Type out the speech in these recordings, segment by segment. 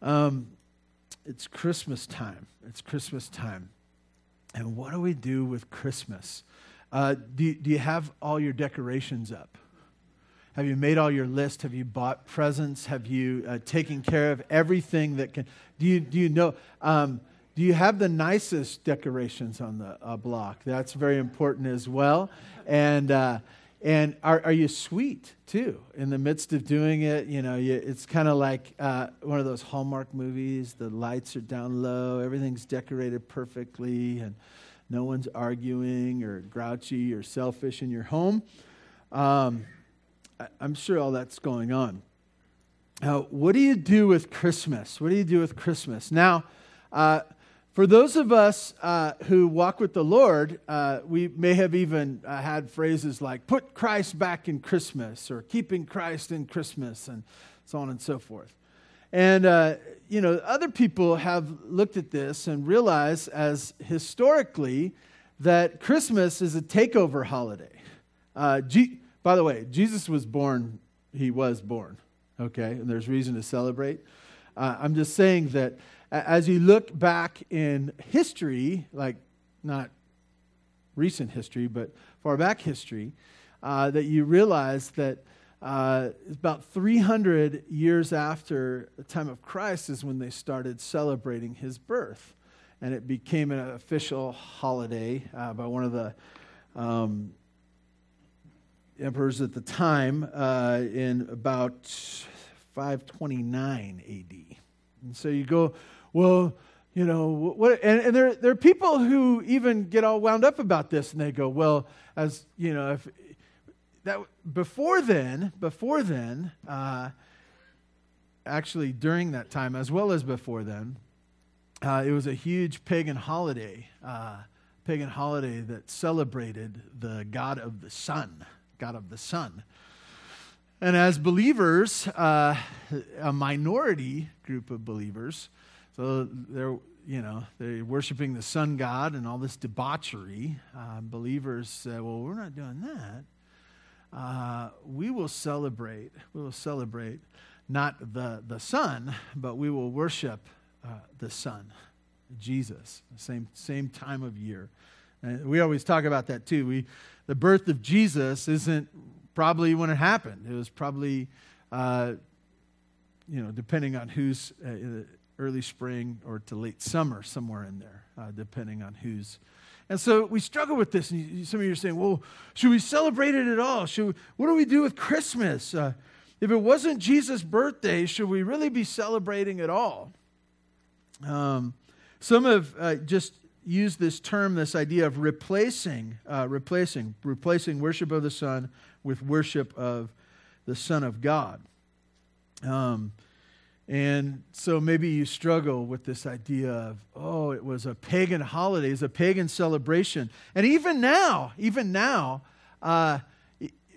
Um, it's Christmas time. It's Christmas time. And what do we do with Christmas? Uh, do, do you have all your decorations up? Have you made all your list? Have you bought presents? Have you uh, taken care of everything that can? Do you, do you know? Um, do you have the nicest decorations on the uh, block? That's very important as well. And, uh, and are, are you sweet too in the midst of doing it? You know, you, it's kind of like uh, one of those Hallmark movies. The lights are down low, everything's decorated perfectly, and no one's arguing or grouchy or selfish in your home. Um, I, I'm sure all that's going on. Now, what do you do with Christmas? What do you do with Christmas? Now, uh, for those of us uh, who walk with the Lord, uh, we may have even uh, had phrases like put Christ back in Christmas or keeping Christ in Christmas and so on and so forth. And, uh, you know, other people have looked at this and realized, as historically, that Christmas is a takeover holiday. Uh, G- by the way, Jesus was born, he was born, okay? And there's reason to celebrate. Uh, I'm just saying that as you look back in history, like not recent history, but far back history, uh, that you realize that uh, about 300 years after the time of Christ is when they started celebrating his birth. And it became an official holiday uh, by one of the um, emperors at the time uh, in about 529 AD. And so you go well, you know, what, and, and there, there are people who even get all wound up about this and they go, well, as, you know, if that, before then, before then, uh, actually during that time, as well as before then, uh, it was a huge pagan holiday, uh, pagan holiday that celebrated the God of the sun, God of the sun. And as believers, uh, a minority group of believers, so they're, you know, they're worshiping the sun god and all this debauchery. Uh, believers say, well, we're not doing that. Uh, we will celebrate, we will celebrate not the, the sun, but we will worship uh, the Son, Jesus, same, same time of year. And we always talk about that too. We, the birth of Jesus isn't probably when it happened. It was probably, uh, you know, depending on who's uh, early spring or to late summer, somewhere in there, uh, depending on who's. And so we struggle with this. And some of you are saying, well, should we celebrate it at all? Should we, what do we do with Christmas? Uh, if it wasn't Jesus' birthday, should we really be celebrating at all? Um, some have uh, just used this term, this idea of replacing, uh, replacing, replacing worship of the sun with worship of the Son of God. Um, and so maybe you struggle with this idea of, oh, it was a pagan holiday, it's a pagan celebration. And even now, even now, uh,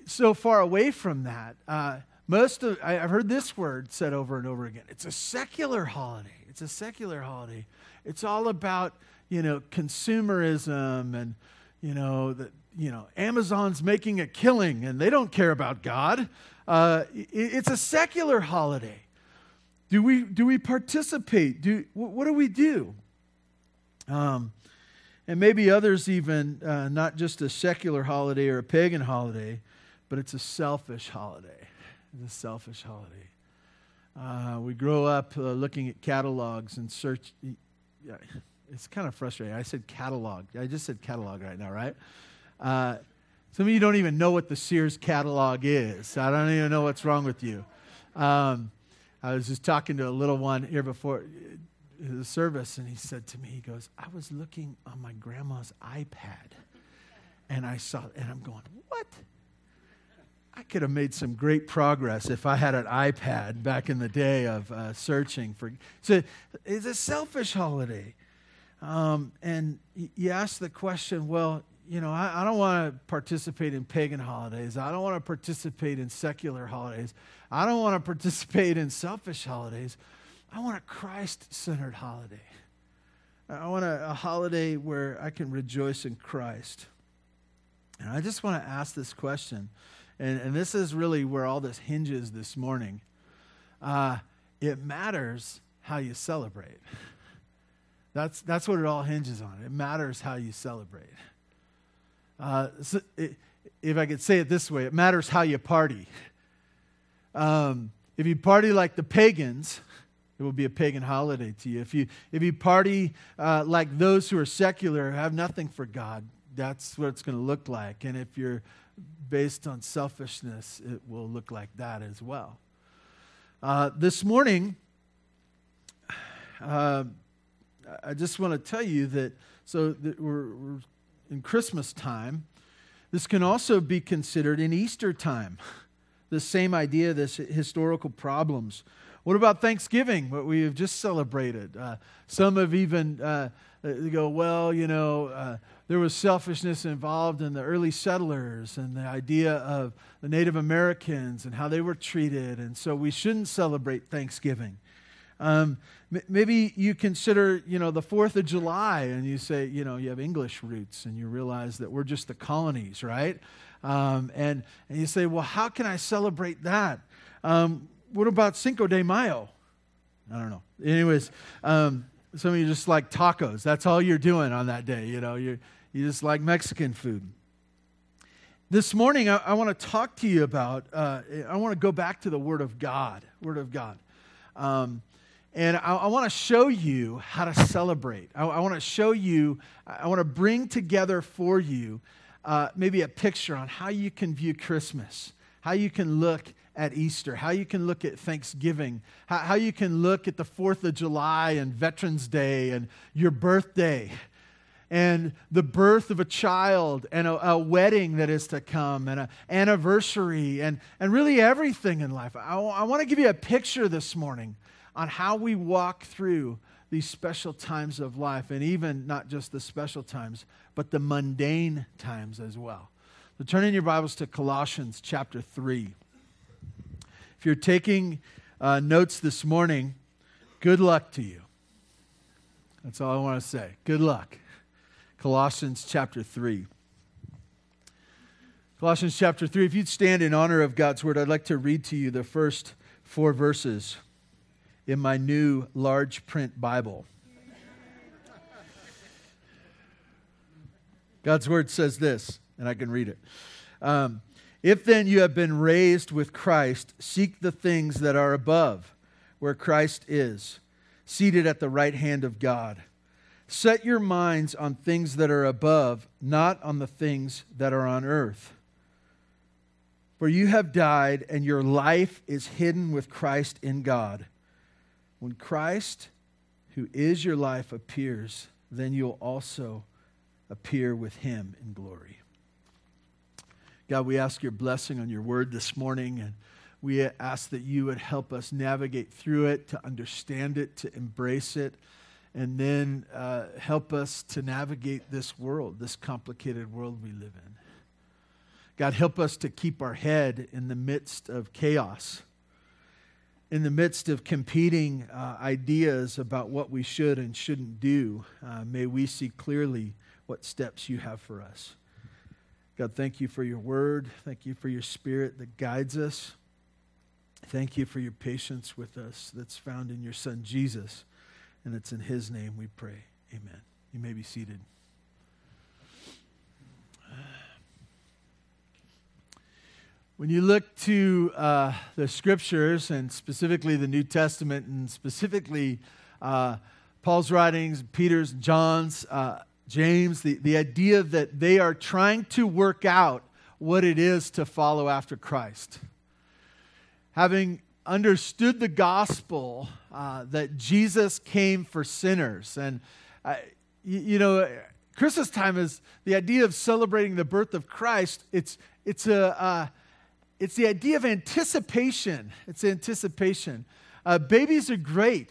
so far away from that, uh, most of, I've heard this word said over and over again. It's a secular holiday. It's a secular holiday. It's all about, you know, consumerism and, you know, that, you know, Amazon's making a killing and they don't care about God. Uh, it's a secular holiday. Do we, do we participate? Do, what do we do? Um, and maybe others even, uh, not just a secular holiday or a pagan holiday, but it's a selfish holiday. It's a selfish holiday. Uh, we grow up uh, looking at catalogs and Sears. Yeah, it's kind of frustrating. I said catalog. I just said catalog right now, right? Uh, some of you don't even know what the Sears catalog is. I don't even know what's wrong with you. Um, I was just talking to a little one here before uh, the service, and he said to me, he goes, I was looking on my grandma's iPad, and I saw, and I'm going, what? I could have made some great progress if I had an iPad back in the day of uh, searching for. So it's a selfish holiday. Um, and you ask the question, well, you know, I, I don't want to participate in pagan holidays. I don't want to participate in secular holidays. I don't want to participate in selfish holidays. I want a Christ centered holiday. I want a, a, holiday where I can rejoice in Christ. And I just want to ask this question, and, and this is really where all this hinges this morning. Uh, it matters how you celebrate. That's, that's what it all hinges on. It matters how you celebrate. Uh, so it, if I could say it this way, it matters how you party. Um, if you party like the pagans, it will be a pagan holiday to you. If you, if you party uh, like those who are secular, have nothing for God, that's what it's going to look like. And if you're based on selfishness, it will look like that as well. Uh, this morning, uh, I just want to tell you that so that we're, we're in Christmas time. This can also be considered in Easter time. The same idea, this historical problems. What about Thanksgiving, what we have just celebrated? Uh, some have even uh, go, well, you know, uh, there was selfishness involved in the early settlers and the idea of the Native Americans and how they were treated, and so we shouldn't celebrate Thanksgiving. Um, maybe you consider, you know, the 4th of July and you say, you know, you have English roots and you realize that we're just the colonies, right? Um, and, and you say, well, how can I celebrate that? Um, what about Cinco de Mayo? I don't know. Anyways, um, some of you just like tacos. That's all you're doing on that day. You know, you you just like Mexican food. This morning, I, I want to talk to you about. Uh, I want to go back to the Word of God. Word of God. Um, and I, I want to show you how to celebrate. I, I want to show you, I want to bring together for you uh, maybe a picture on how you can view Christmas, how you can look at Easter, how you can look at Thanksgiving, how, how you can look at the 4th of July and Veterans Day and your birthday and the birth of a child and a, a, wedding that is to come and an anniversary and, and really everything in life. I, I want to give you a picture this morning on how we walk through these special times of life, and even not just the special times, but the mundane times as well. So turn in your Bibles to Colossians chapter 3. If you're taking uh, notes this morning, good luck to you. That's all I want to say. Good luck. Colossians chapter 3. Colossians chapter 3. If you'd stand in honor of God's word, I'd like to read to you the first four verses in my new large print Bible. God's word says this, and I can read it. Um, if then you have been raised with Christ, seek the things that are above, where Christ is, seated at the right hand of God. Set your minds on things that are above, not on the things that are on earth. For you have died, and your life is hidden with Christ in God. When Christ, who is your life, appears, then you'll also appear with him in glory. God, we ask your blessing on your word this morning, and we ask that you would help us navigate through it, to understand it, to embrace it, and then uh, help us to navigate this world, this complicated world we live in. God, help us to keep our head in the midst of chaos in the midst of competing uh, ideas about what we should and shouldn't do, uh, may we see clearly what steps you have for us. God, thank you for your word. Thank you for your spirit that guides us. Thank you for your patience with us that's found in your son Jesus. And it's in his name we pray. Amen. You may be seated. When you look to uh, the scriptures and specifically the New Testament and specifically uh, Paul's writings, Peter's, John's, uh, James, the, the idea that they are trying to work out what it is to follow after Christ. Having understood the gospel uh, that Jesus came for sinners. And, uh, you, you know, Christmas time is the idea of celebrating the birth of Christ. It's, it's a, uh, it's the idea of anticipation. It's anticipation. Uh, babies are great,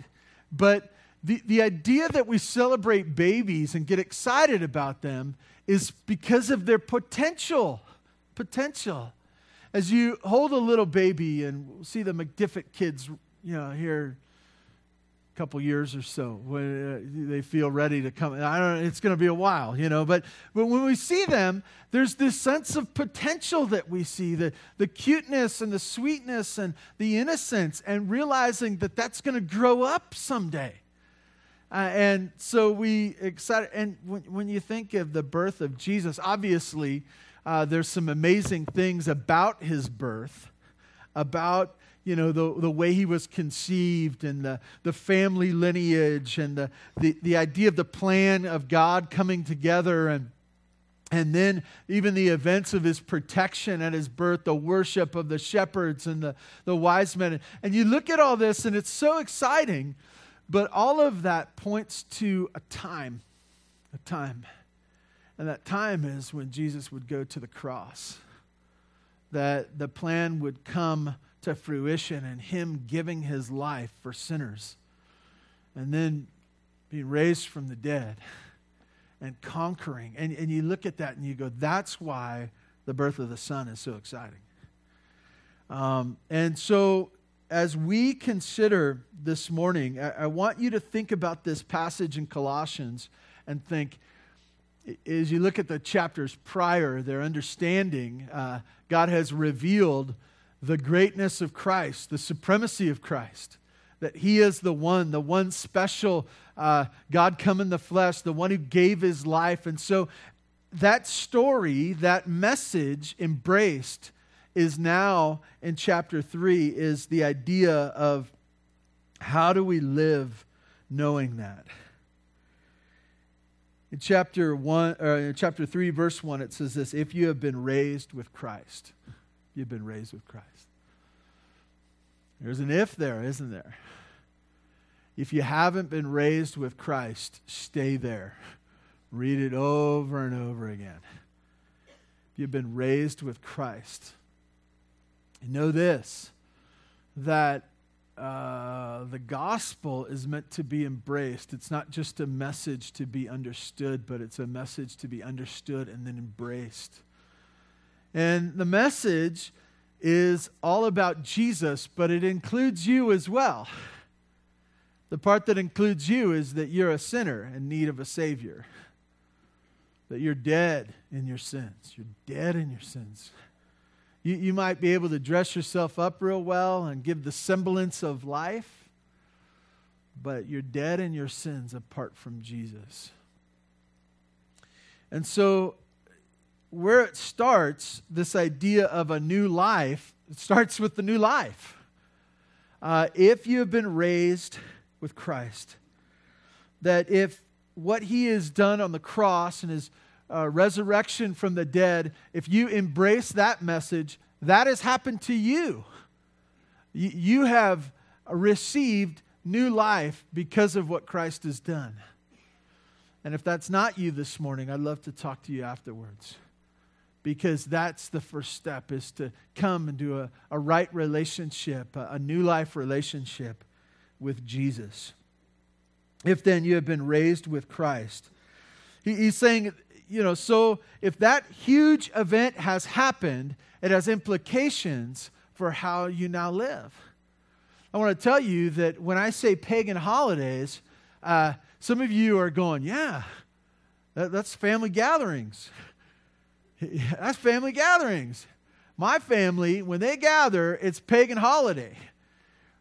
but the, the idea that we celebrate babies and get excited about them is because of their potential. Potential. As you hold a little baby and see the McDiffit kids, you know, here couple years or so when uh, they feel ready to come. I don't. It's going to be a while, you know. But but when we see them, there's this sense of potential that we see the the cuteness and the sweetness and the innocence, and realizing that that's going to grow up someday. Uh, and so we excited. And when, when you think of the birth of Jesus, obviously uh, there's some amazing things about his birth, about you know, the, the way he was conceived and the, the family lineage and the, the, the idea of the plan of God coming together and and then even the events of his protection at his birth, the worship of the shepherds and the, the wise men. And you look at all this and it's so exciting, but all of that points to a time, a time. And that time is when Jesus would go to the cross, that the plan would come to fruition and Him giving His life for sinners and then being raised from the dead and conquering. And, and you look at that and you go, that's why the birth of the Son is so exciting. Um, and so, as we consider this morning, I, I want you to think about this passage in Colossians and think, as you look at the chapters prior, their understanding, uh, God has revealed the greatness of Christ, the supremacy of Christ, that He is the one, the one special uh, God come in the flesh, the one who gave His life. And so that story, that message embraced, is now in chapter 3 is the idea of how do we live knowing that in chapter 1 or in chapter 3 verse 1 it says this if you have been raised with christ You've been raised with Christ. There's an if there, isn't there? If you haven't been raised with Christ, stay there. Read it over and over again. If you've been raised with Christ, know this that uh, the gospel is meant to be embraced. It's not just a message to be understood, but it's a message to be understood and then embraced. And the message is all about Jesus, but it includes you as well. The part that includes you is that you're a sinner in need of a Savior, that you're dead in your sins. You're dead in your sins. You, you might be able to dress yourself up real well and give the semblance of life, but you're dead in your sins apart from Jesus. And so where it starts, this idea of a new life, it starts with the new life. Uh, if you have been raised with Christ, that if what he has done on the cross and his uh, resurrection from the dead, if you embrace that message, that has happened to you. You, you have received new life because of what Christ has done. And if that's not you this morning, I'd love to talk to you afterwards because that's the first step is to come do a, a right relationship a, a new life relationship with jesus. If then you have been raised with christ he, he's saying you know so if that huge event has happened it has implications for how you now live. I want to tell you that when i say pagan holidays uh, some of you are going yeah that, that's family gatherings That's family gatherings. My family, when they gather, it's pagan holiday.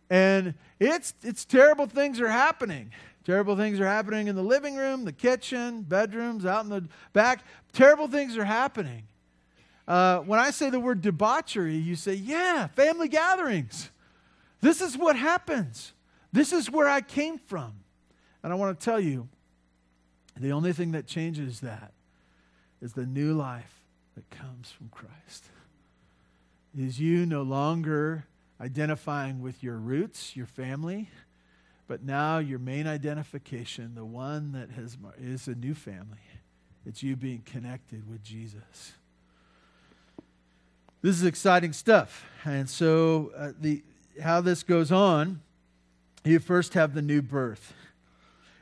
And it's, it's terrible things are happening. Terrible things are happening in the living room, the kitchen, bedrooms, out in the back. Terrible things are happening. Uh, when I say the word debauchery, you say, yeah, family gatherings. This is what happens. This is where I came from. And I want to tell you the only thing that changes that is the new life that comes from Christ. Is you no longer identifying with your roots, your family, but now your main identification, the one that has is a new family. It's you being connected with Jesus. This is exciting stuff. And so uh, the how this goes on, you first have the new birth.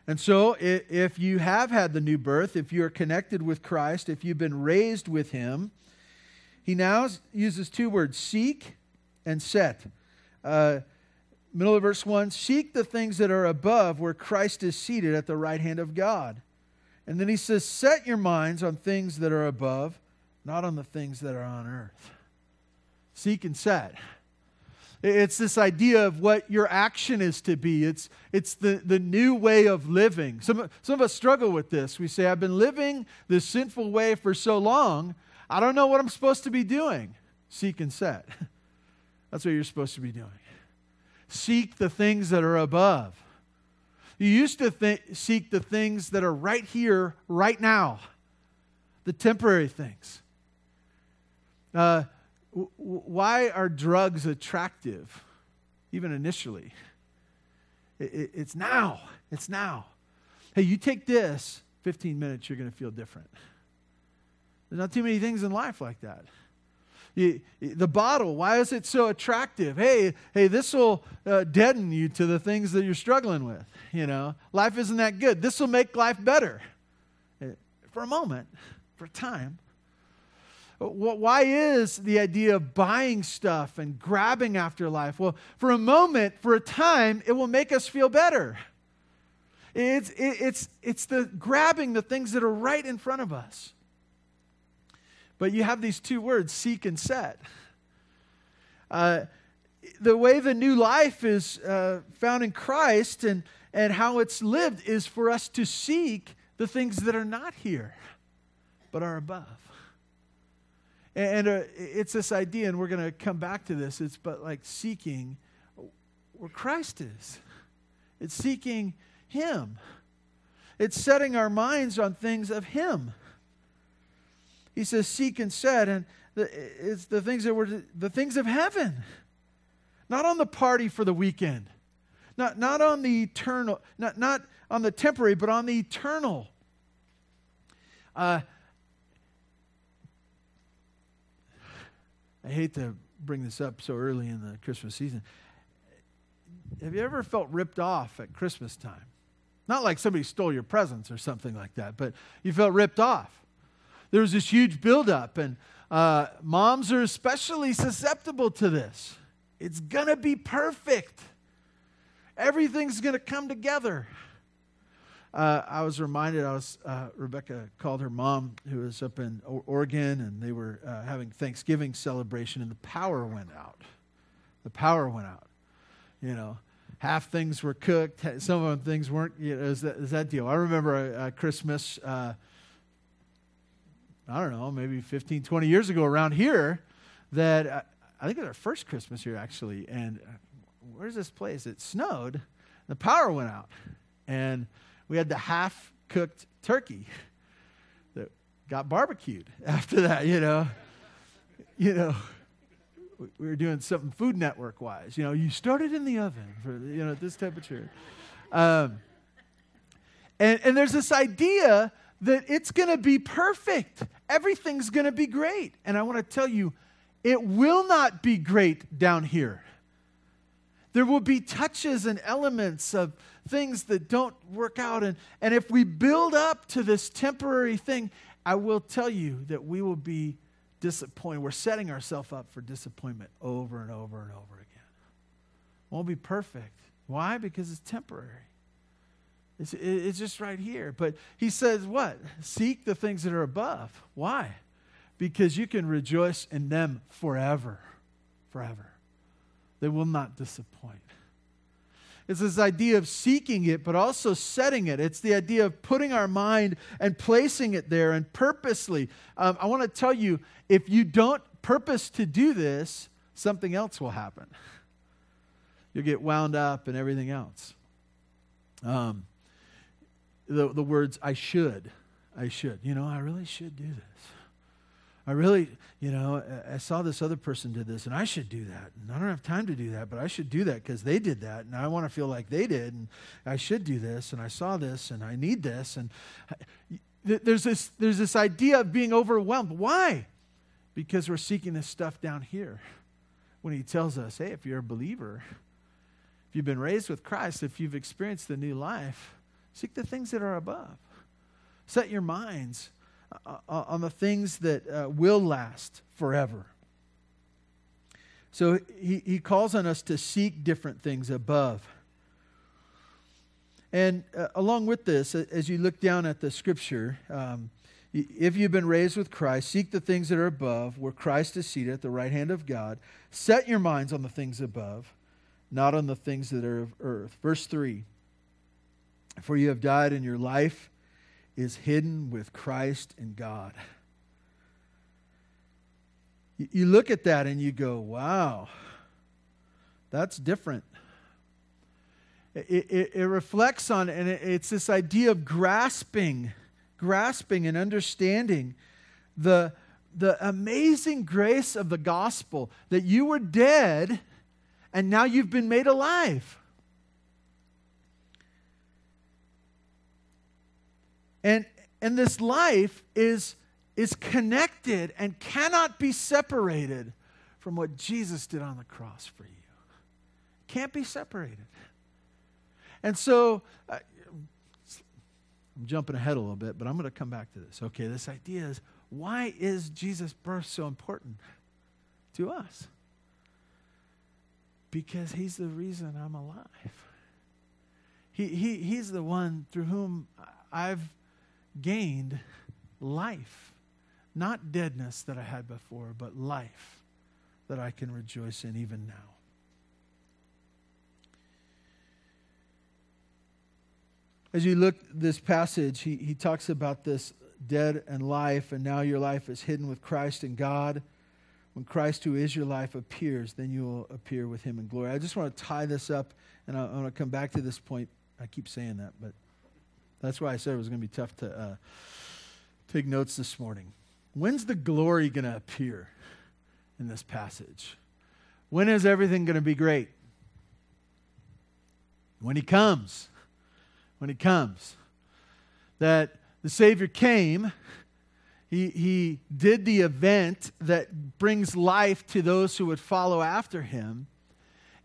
And so, if you have had the new birth, if you are connected with Christ, if you've been raised with Him, he now uses two words seek and set. Uh, middle of verse 1 Seek the things that are above where Christ is seated at the right hand of God. And then he says, Set your minds on things that are above, not on the things that are on earth. Seek and set. It's this idea of what your action is to be. It's, it's the, the new way of living. Some, some of us struggle with this. We say, I've been living this sinful way for so long, I don't know what I'm supposed to be doing. Seek and set. That's what you're supposed to be doing. Seek the things that are above. You used to th- seek the things that are right here, right now, the temporary things. Uh, why are drugs attractive, even initially? It, it, it's now. It's now. Hey, you take this, 15 minutes, you're going to feel different. There's not too many things in life like that. The bottle, why is it so attractive? Hey, hey, this will uh, deaden you to the things that you're struggling with. You know, life isn't that good. This will make life better uh, for a moment, for a time. Why is the idea of buying stuff and grabbing after life? Well, for a moment, for a time, it will make us feel better. It's, it's, it's the grabbing the things that are right in front of us. But you have these two words, seek and set. Uh, the way the new life is uh, found in Christ and, and how it's lived is for us to seek the things that are not here, but are above. And, and uh, it's this idea, and we're going to come back to this. It's but like seeking where Christ is, it's seeking Him, it's setting our minds on things of Him. He says, Seek and set, and the, it's the things that were the things of heaven, not on the party for the weekend, not, not on the eternal, not, not on the temporary, but on the eternal. Uh, I hate to bring this up so early in the Christmas season. Have you ever felt ripped off at Christmas time? Not like somebody stole your presents or something like that, but you felt ripped off there was this huge buildup, and uh, moms are especially susceptible to this. It's going to be perfect, everything's going to come together. Uh, I was reminded, I was, uh, Rebecca called her mom, who was up in Oregon, and they were uh, having Thanksgiving celebration, and the power went out. The power went out. You know, half things were cooked, some of them things weren't. You know, is that, that deal? I remember a Christmas uh, I don't know, maybe 15, 20 years ago around here that uh, I think it was our first Christmas here actually. And uh, where's this place? It snowed, the power went out, and we had the half cooked turkey that got barbecued after that, you know. You know, we were doing something Food Network wise. You know, you started in the oven for, you know, this temperature. Um, and, and there's this idea that it's going to be perfect. Everything's going to be great. And I want to tell you, it will not be great down here. There will be touches and elements of things that don't work out. And, and if we build up to this temporary thing, I will tell you that we will be disappointed. We're setting ourselves up for disappointment over and over and over again. Won't be perfect. Why? Because it's temporary. It's, it's just right here. But he says, what? Seek the things that are above. Why? Because you can rejoice in them forever. Forever. They will not disappoint. It's this idea of seeking it, but also setting it. It's the idea of putting our mind and placing it there and purposely. Um, I want to tell you if you don't purpose to do this, something else will happen. You'll get wound up and everything else. Um, the, the words, I should. I should. You know, I really should do this. I really, you know, I saw this other person did this, and I should do that. And I don't have time to do that, but I should do that because they did that, and I want to feel like they did, and I should do this, and I saw this, and I need this, and there's this there's this idea of being overwhelmed. Why? Because we're seeking this stuff down here. When he tells us, hey, if you're a believer, if you've been raised with Christ, if you've experienced the new life, Seek the things that are above. Set your minds on the things that uh, will last forever. So he, he calls on us to seek different things above. And uh, along with this, as you look down at the scripture, um, if you've been raised with Christ, seek the things that are above, where Christ is seated at the right hand of God. Set your minds on the things above, not on the things that are of earth. Verse 3 For you have died, and your life is hidden with Christ in God. You look at that and you go, wow, that's different. It, it, it reflects on, and it, it's this idea of grasping, grasping and understanding the, the amazing grace of the gospel that you were dead and now you've been made alive. And, and this life is is connected and cannot be separated from what Jesus did on the cross for you. Can't be separated. And so, uh, I'm jumping ahead a little bit, but I'm going to come back to this. Okay, this idea is why is Jesus' birth so important to us? Because he's the reason I'm alive. He, he, he's the one through whom I've gained life. Not deadness that I had before, but life that I can rejoice in even now. As you look this passage, he, he talks about this dead and life, and now your life is hidden with Christ in God. When Christ, who is your life, appears, then you will appear with him in glory. I just want to tie this up, and I, I want to come back to this point. I keep saying that, but that's why I said it was going to be tough to uh, take notes this morning. When's the glory going to appear in this passage? When is everything going to be great? When he comes. When he comes. That the Savior came, he, he did the event that brings life to those who would follow after him.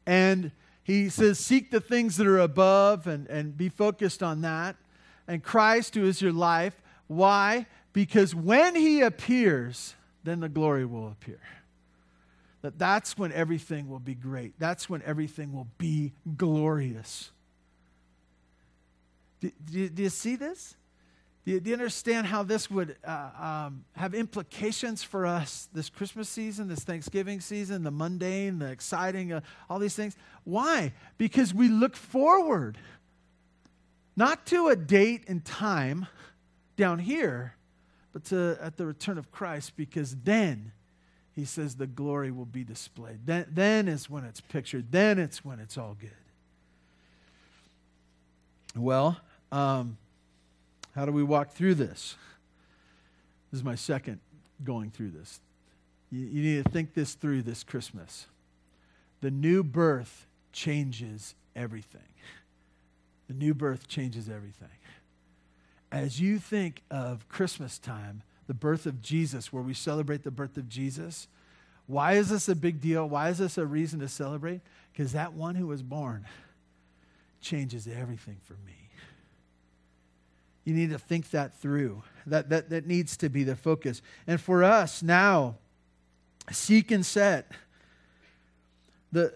And he says, Seek the things that are above and, and be focused on that. And Christ, who is your life, why? Because when he appears, then the glory will appear. That that's when everything will be great. That's when everything will be glorious. Do, do, do you see this? Do you, do you, understand how this would uh, um, have implications for us this Christmas season, this Thanksgiving season, the mundane, the exciting, uh, all these things? Why? Because we look forward not to a date and time down here, but to, at the return of Christ, because then he says the glory will be displayed. Then, then is when it's pictured. Then it's when it's all good. Well, um, how do we walk through this? This is my second going through this. You, you need to think this through this Christmas. The new birth changes everything. The new birth changes everything as you think of Christmas time, the birth of Jesus, where we celebrate the birth of Jesus, why is this a big deal? Why is this a reason to celebrate? Because that one who was born changes everything for me. You need to think that through. That, that, that needs to be the focus. And for us now, seek and set. The,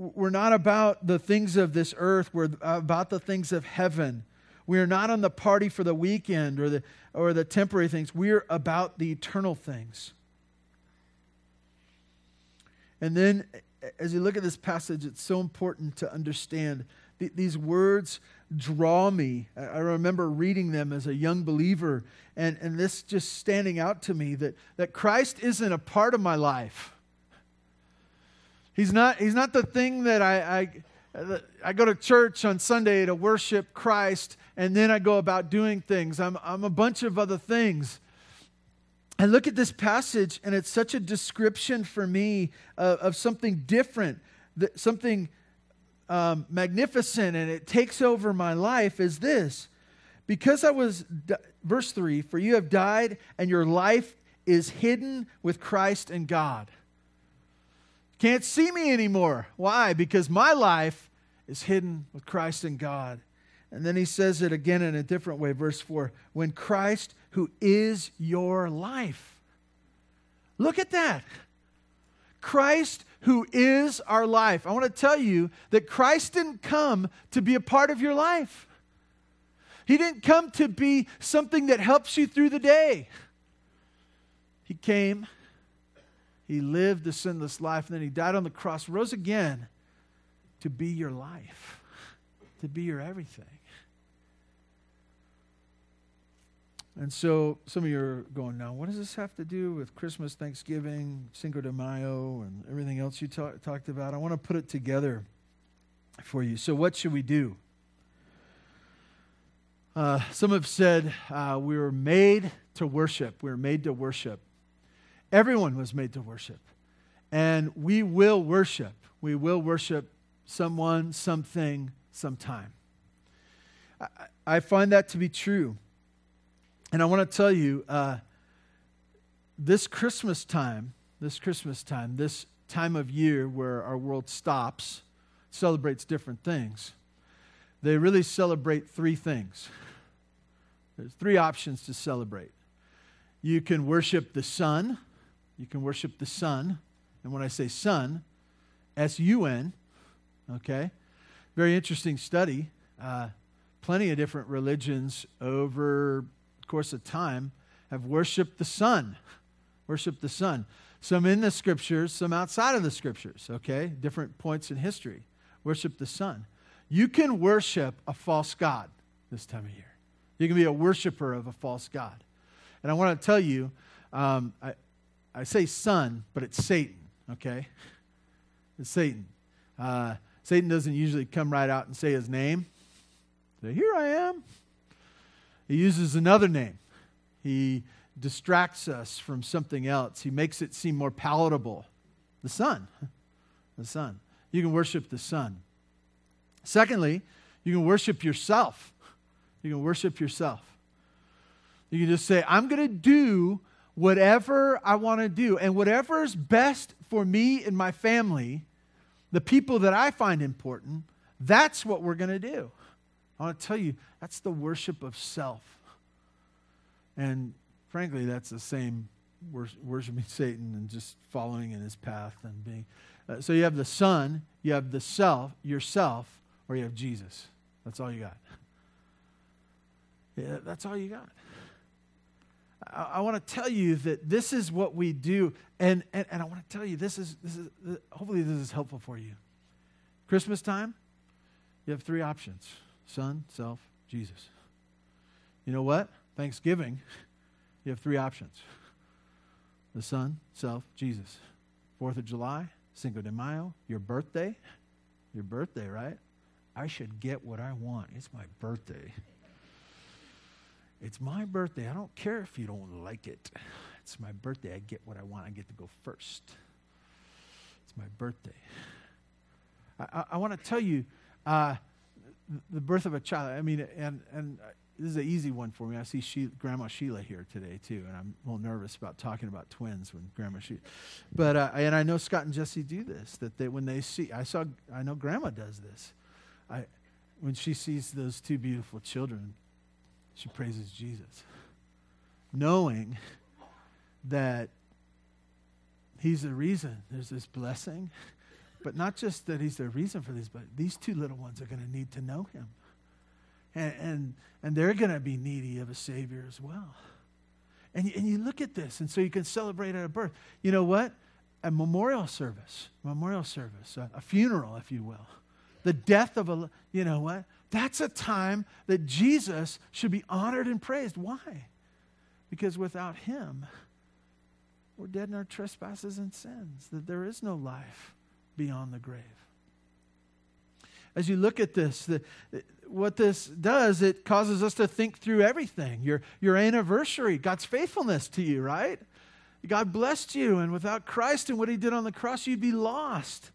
we're not about the things of this earth, we're about the things of heaven. We are not on the party for the weekend or the, or the temporary things. We're about the eternal things. And then, as you look at this passage, it's so important to understand th- these words draw me. I remember reading them as a young believer, and, and this just standing out to me that, that Christ isn't a part of my life. He's not, he's not the thing that I, I, I go to church on Sunday to worship Christ and then I go about doing things. I'm, I'm a bunch of other things. I look at this passage, and it's such a description for me of, of something different, something um, magnificent, and it takes over my life. Is this because I was, verse 3 For you have died, and your life is hidden with Christ in God. Can't see me anymore. Why? Because my life is hidden with Christ in God. And then he says it again in a different way, verse 4 when Christ, who is your life. Look at that. Christ, who is our life. I want to tell you that Christ didn't come to be a part of your life. He didn't come to be something that helps you through the day. He came, He lived the sinless life, and then He died on the cross, rose again to be your life, to be your everything. And so some of you are going, now, what does this have to do with Christmas, Thanksgiving, Cinco de Mayo, and everything else you talk, talked about? I want to put it together for you. So, what should we do? Uh, some have said uh, we were made to worship. We were made to worship. Everyone was made to worship. And we will worship. We will worship someone, something, sometime. I, I find that to be true. And I want to tell you uh, this Christmas time, this Christmas time, this time of year where our world stops, celebrates different things, they really celebrate three things. There's three options to celebrate. You can worship the sun. You can worship the sun. And when I say sun, S U N, okay? Very interesting study. Uh, plenty of different religions over course of time, have worshiped the sun. Worshiped the sun. Some in the scriptures, some outside of the scriptures, okay? Different points in history. Worship the sun. You can worship a false God this time of year. You can be a worshiper of a false God. And I want to tell you, um, I, I say sun, but it's Satan, okay? It's Satan. Uh, Satan doesn't usually come right out and say his name. Say, here I am. He uses another name. He distracts us from something else. He makes it seem more palatable. The sun. The sun. You can worship the sun. Secondly, you can worship yourself. You can worship yourself. You can just say, I'm going to do whatever I want to do. And whatever is best for me and my family, the people that I find important, that's what we're going to do. I want to tell you, that's the worship of self. And frankly, that's the same worshiping Satan and just following in his path and being. Uh, so you have the sun, you have the self, yourself, or you have Jesus. That's all you got. Yeah, that's all you got. I, I want to tell you that this is what we do, and, and, and I want to tell you this is this is hopefully this is helpful for you. Christmas time, you have three options. Sun, self, Jesus. You know what? Thanksgiving, you have three options the sun, self, Jesus. Fourth of July, Cinco de Mayo, your birthday. Your birthday, right? I should get what I want. It's my birthday. It's my birthday. I don't care if you don't like it. It's my birthday. I get what I want. I get to go first. It's my birthday. I, I, I want to tell you, uh, the birth of a child. I mean, and and this is an easy one for me. I see she, Grandma Sheila here today too, and I'm a little nervous about talking about twins when Grandma Sheila. But uh, and I know Scott and Jesse do this. That they when they see, I saw, I know Grandma does this. I when she sees those two beautiful children, she praises Jesus, knowing that He's the reason there's this blessing but not just that he's the reason for this, but these two little ones are going to need to know him. And, and, and they're going to be needy of a Savior as well. And, and you look at this, and so you can celebrate at a birth. You know what? A memorial service, memorial service, a, a funeral, if you will. The death of a, you know what? That's a time that Jesus should be honored and praised. Why? Because without him, we're dead in our trespasses and sins, that there is no life beyond the grave. As you look at this, the, what this does, it causes us to think through everything. Your, your anniversary, God's faithfulness to you, right? God blessed you, and without Christ and what He did on the cross, you'd be lost.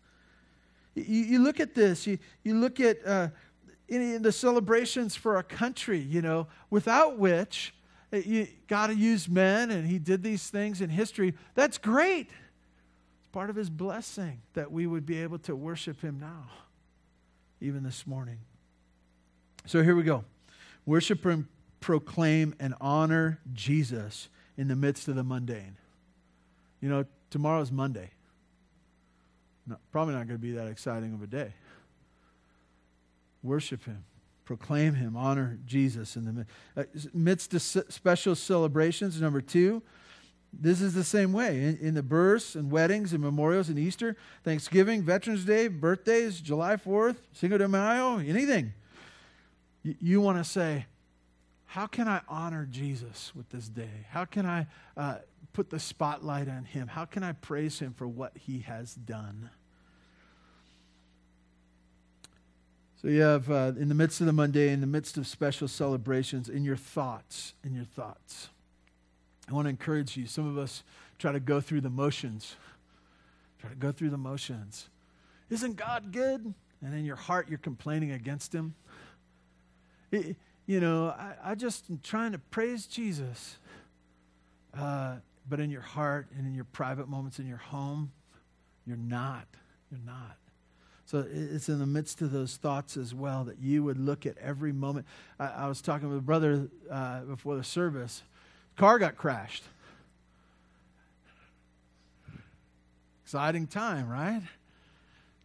You, you look at this, you, you look at uh, in, the celebrations for our country, you know, without which uh, you, God used men and He did these things in history. That's great It's part of his blessing that we would be able to worship him now, even this morning. So here we go. Worship and proclaim and honor Jesus in the midst of the mundane. You know, tomorrow's Monday. not, probably not going to be that exciting of a day. Worship Him, proclaim Him, honor Jesus in the uh, midst of special celebrations. Number two, this is the same way in, in, the births and weddings and memorials and Easter, Thanksgiving, Veterans Day, birthdays, July 4th, Cinco de Mayo, anything. You, you want to say, how can I honor Jesus with this day? How can I uh, put the spotlight on him? How can I praise him for what he has done? So you have, uh, in the midst of the Monday, in the midst of special celebrations, in your thoughts, in your thoughts. I want to encourage you. Some of us try to go through the motions. Try to go through the motions. Isn't God good? And in your heart, you're complaining against him. It, you know, I, I just am trying to praise Jesus. Uh, but in your heart and in your private moments in your home, you're not. You're not. So it's in the midst of those thoughts as well that you would look at every moment. I, I was talking with a brother uh, before the service. Car got crashed. Exciting time, right?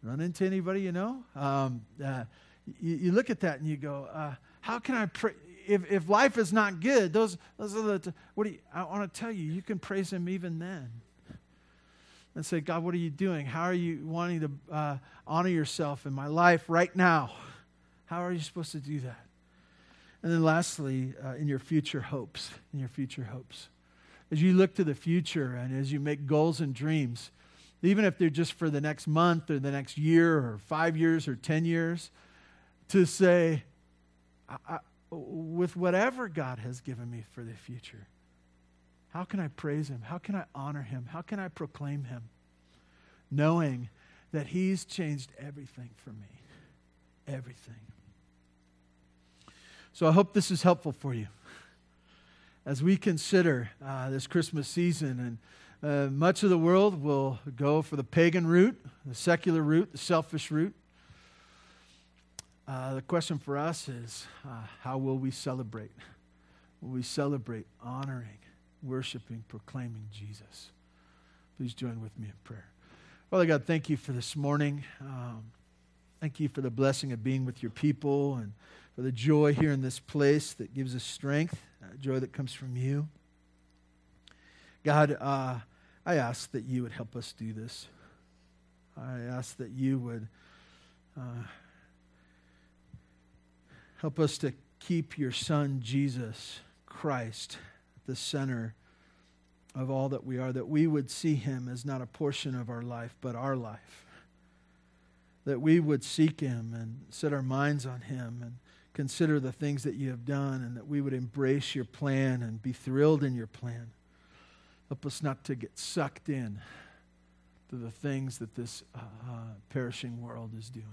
Run into anybody you know? Um, uh, you, you, look at that and you go, uh, how can I pray? If, if life is not good, those, those are the, what do you, I want to tell you, you can praise Him even then. And say, God, what are you doing? How are you wanting to uh, honor yourself in my life right now? How are you supposed to do that? And then lastly, uh, in your future hopes, in your future hopes. As you look to the future and as you make goals and dreams, even if they're just for the next month or the next year or five years or 10 years, to say, I, with whatever God has given me for the future, how can I praise Him? How can I honor Him? How can I proclaim Him? Knowing that He's changed everything for me. Everything. So I hope this is helpful for you as we consider uh, this Christmas season. And uh, much of the world will go for the pagan route, the secular route, the selfish route. Uh, the question for us is uh, how will we celebrate? Will we celebrate honoring, worshiping, proclaiming Jesus? Please join with me in prayer. Father God, thank you for this morning. Um, thank you for the blessing of being with your people and for the joy here in this place that gives us strength, uh, joy that comes from you. God, uh, I ask that you would help us do this. I ask that you would uh, help us to keep your Son, Jesus Christ, the center of all that we are, that we would see him as not a portion of our life, but our life. That we would seek him and set our minds on him and consider the things that you have done and that we would embrace your plan and be thrilled in your plan. Help us not to get sucked in to the things that this uh, uh, perishing world is doing.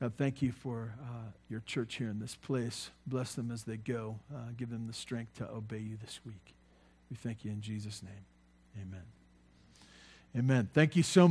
God, thank you for uh, your church here in this place. Bless them as they go. Uh, give them the strength to obey you this week. We thank you in Jesus' name. Amen. Amen. Thank you so much.